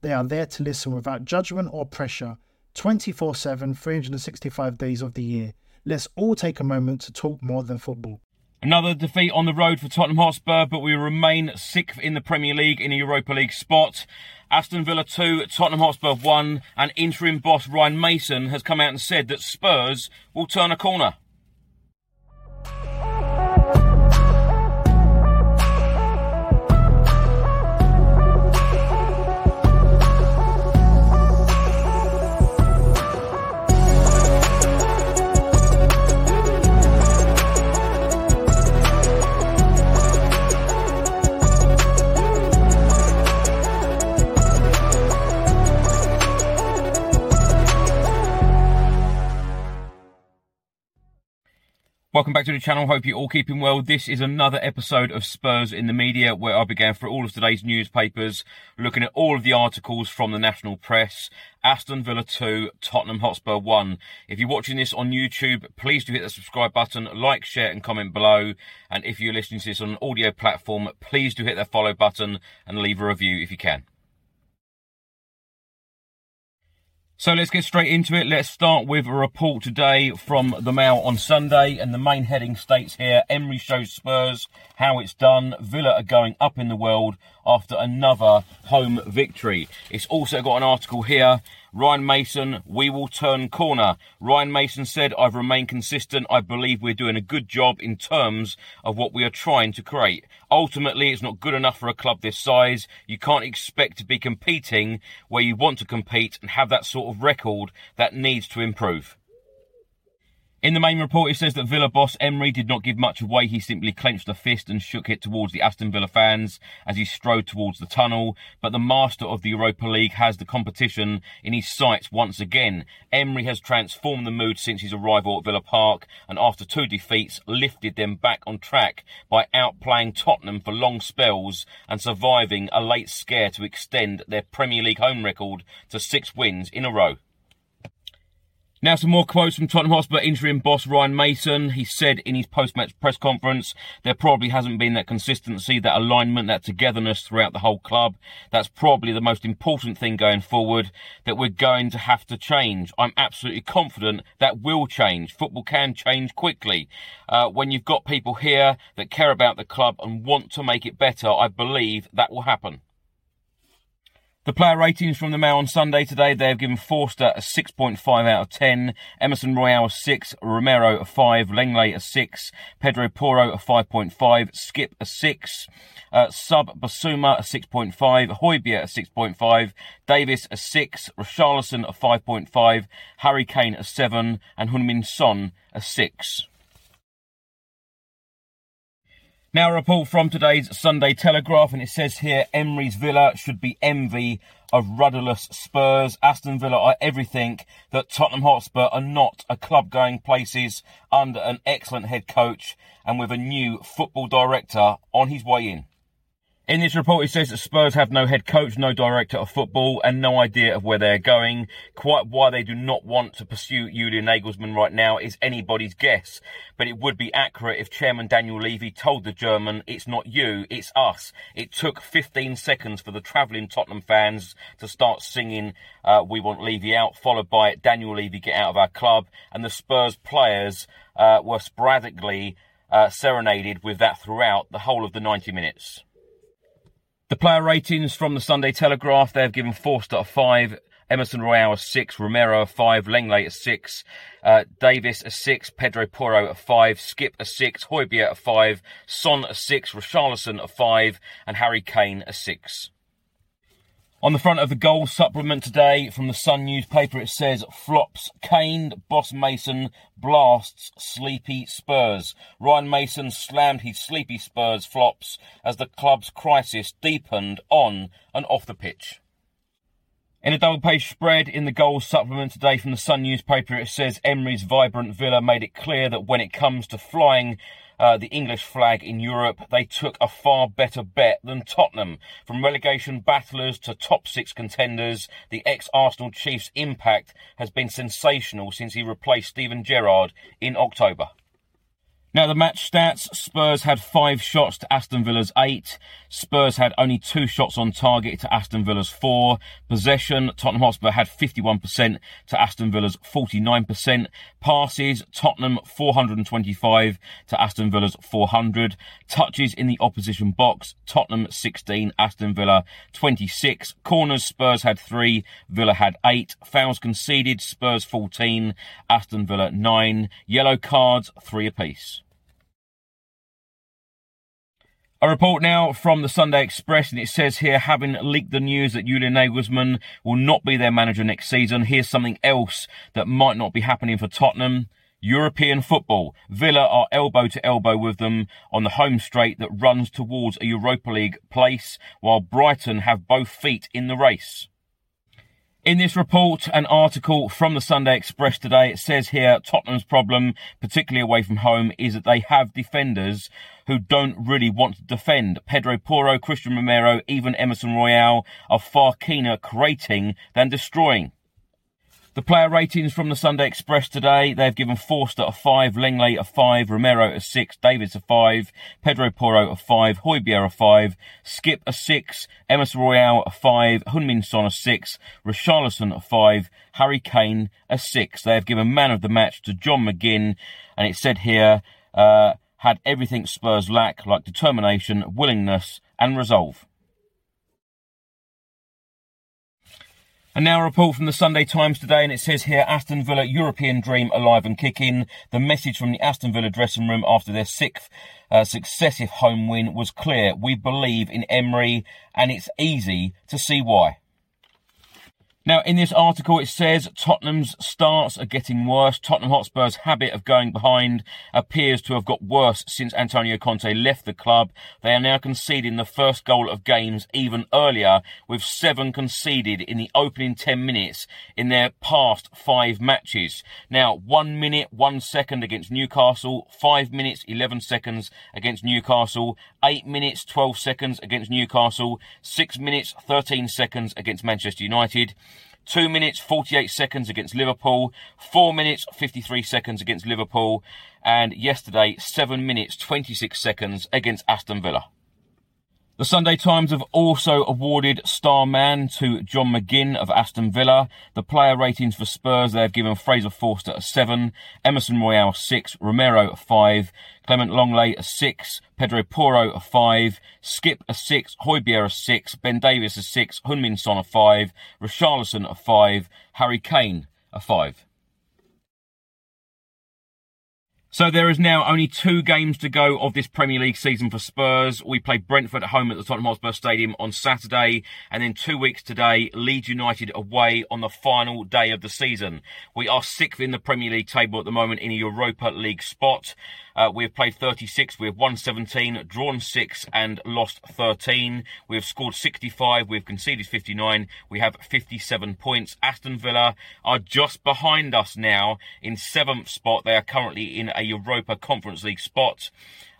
They are there to listen without judgment or pressure 24 7, 365 days of the year. Let's all take a moment to talk more than football. Another defeat on the road for Tottenham Hotspur, but we remain sixth in the Premier League in a Europa League spot. Aston Villa 2, Tottenham Hotspur 1, and interim boss Ryan Mason has come out and said that Spurs will turn a corner. Welcome back to the channel. Hope you're all keeping well. This is another episode of Spurs in the Media where I began through all of today's newspapers, looking at all of the articles from the national press. Aston Villa 2, Tottenham Hotspur 1. If you're watching this on YouTube, please do hit the subscribe button, like, share and comment below. And if you're listening to this on an audio platform, please do hit that follow button and leave a review if you can. So let's get straight into it. Let's start with a report today from the Mail on Sunday. And the main heading states here Emery shows Spurs how it's done. Villa are going up in the world after another home victory. It's also got an article here Ryan Mason, we will turn corner. Ryan Mason said, I've remained consistent. I believe we're doing a good job in terms of what we are trying to create. Ultimately, it's not good enough for a club this size. You can't expect to be competing where you want to compete and have that sort of record that needs to improve. In the main report, it says that Villa boss Emery did not give much away. He simply clenched a fist and shook it towards the Aston Villa fans as he strode towards the tunnel. But the master of the Europa League has the competition in his sights once again. Emery has transformed the mood since his arrival at Villa Park and after two defeats lifted them back on track by outplaying Tottenham for long spells and surviving a late scare to extend their Premier League home record to six wins in a row. Now, some more quotes from Tottenham Hotspur interim boss Ryan Mason. He said in his post-match press conference, there probably hasn't been that consistency, that alignment, that togetherness throughout the whole club. That's probably the most important thing going forward that we're going to have to change. I'm absolutely confident that will change. Football can change quickly. Uh, when you've got people here that care about the club and want to make it better, I believe that will happen. The player ratings from the Mail on Sunday today, they have given Forster a 6.5 out of 10, Emerson Royal a 6, Romero a 5, Lenglet a 6, Pedro Porro a 5.5, Skip a 6, uh, Sub Bissouma a 6.5, Højbjerg a 6.5, Davies a 6, Richarlison a 5.5, Harry Kane a 7, and Heung-min Son a 6. Now, a report from today's Sunday Telegraph, and it says here Emery's Villa should be envy of rudderless Spurs. Aston Villa are everything that Tottenham Hotspur are not. A club going places under an excellent head coach and with a new football director on his way in. In this report, it says that Spurs have no head coach, no director of football, and no idea of where they're going. Quite why they do not want to pursue Julian Nagelsmann right now is anybody's guess. But it would be accurate if Chairman Daniel Levy told the German, it's not you, it's us. It took 15 seconds for the travelling Tottenham fans to start singing, uh, We Want Levy out, followed by Daniel Levy get out of our club, and the Spurs players uh, were sporadically uh, serenaded with that throughout the whole of the 90 minutes. The player ratings from the Sunday Telegraph, they have given Forster a 5, Emerson Royal a 6, Romero a 5, Lenglet a 6, uh, Davies a 6, Pedro Porro a 5, Skip a 6, Højbjerg a 5, Son a 6, Richarlison a 5, and Harry Kane a 6. On the front of the goal supplement today from the Sun newspaper, it says flops caned Boss Mason blasts sleepy Spurs. Ryan Mason slammed his sleepy Spurs flops as the club's crisis deepened on and off the pitch. In a double page spread in the goals supplement today from the Sun newspaper, it says Emery's vibrant Villa made it clear that when it comes to flying uh, the English flag in Europe, they took a far better bet than Tottenham. From relegation battlers to top six contenders, the ex-Arsenal Chiefs' impact has been sensational since he replaced Steven Gerrard in October. Now, the match stats Spurs had five shots to Aston Villa's eight. Spurs had only two shots on target to Aston Villa's four. Possession Tottenham Hotspur had 51% to Aston Villa's 49%. Passes Tottenham 425 to Aston Villa's 400. Touches in the opposition box Tottenham 16, Aston Villa 26. Corners Spurs had three, Villa had eight. Fouls conceded Spurs 14, Aston Villa 9. Yellow cards three apiece. A report now from the Sunday Express, and it says here, having leaked the news that Julian Nagelsmann will not be their manager next season, here's something else that might not be happening for Tottenham. European football. Villa are elbow to elbow with them on the home straight that runs towards a Europa League place, while Brighton have both feet in the race. In this report, an article from the Sunday Express today, it says here Tottenham's problem, particularly away from home, is that they have defenders who don't really want to defend. Pedro Porro, Cristian Romero, even Emerson Royal are far keener creating than destroying. The player ratings from the Sunday Express today, they've given Forster a 5, Lenglet a 5, Romero a 6, Davies a 5, Pedro Porro a 5, Højbjerg a 5, Skip a 6, Emerson Royal a 5, Heung-min Son a 6, Richarlison a 5, Harry Kane a 6. They have given man of the match to John McGinn, and it said here, uh, had everything Spurs lack, like determination, willingness, and resolve. And now a report from the Sunday Times today, and it says here Aston Villa European dream alive and kicking. The message from the Aston Villa dressing room after their sixth uh, successive home win was clear. We believe in Emery, and it's easy to see why. Now, in this article, it says Tottenham's starts are getting worse. Tottenham Hotspur's habit of going behind appears to have got worse since Antonio Conte left the club. They are now conceding the first goal of games even earlier, with seven conceded in the opening 10 minutes in their past five matches. Now, one minute, one second against Newcastle, five minutes, 11 seconds against Newcastle, eight minutes, 12 seconds against Newcastle, six minutes, 13 seconds against Manchester United. 2 minutes 48 seconds against Liverpool, 4 minutes 53 seconds against Liverpool, and yesterday 7 minutes 26 seconds against Aston Villa. The Sunday Times have also awarded Star Man to John McGinn of Aston Villa. The player ratings for Spurs, they have given Fraser Forster a 7, Emerson Royal 6, Romero a 5, Clement Lenglet a 6, Pedro Porro a 5, Skip a 6, Højbjerg a 6, Ben Davies a 6, Heung-min Son a 5, Richarlison a 5, Harry Kane a 5. So there is now only two games to go of this Premier League season for Spurs. We play Brentford at home at the Tottenham Hotspur Stadium on Saturday, and then two weeks today, Leeds United away on the final day of the season. We are sixth in the Premier League table at the moment in a Europa League spot. Uh, we have played 36, we have won 17, drawn 6 and lost 13. We have scored 65, we have conceded 59, we have 57 points. Aston Villa are just behind us now in 7th spot. They are currently in a Europa Conference League spot.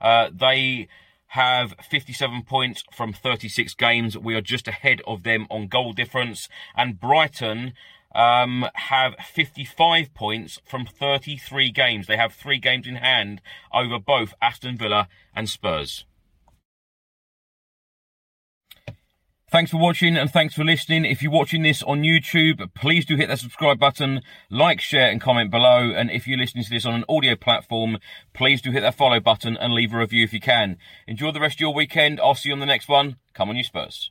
Uh, they have 57 points from 36 games. We are just ahead of them on goal difference. And Brighton um, have 55 points from 33 games. They have three games in hand over both Aston Villa and Spurs. Thanks for watching and thanks for listening. If you're watching this on YouTube, please do hit that subscribe button, like, share, and comment below. And if you're listening to this on an audio platform, please do hit that follow button and leave a review if you can. Enjoy the rest of your weekend. I'll see you on the next one. Come on, you Spurs.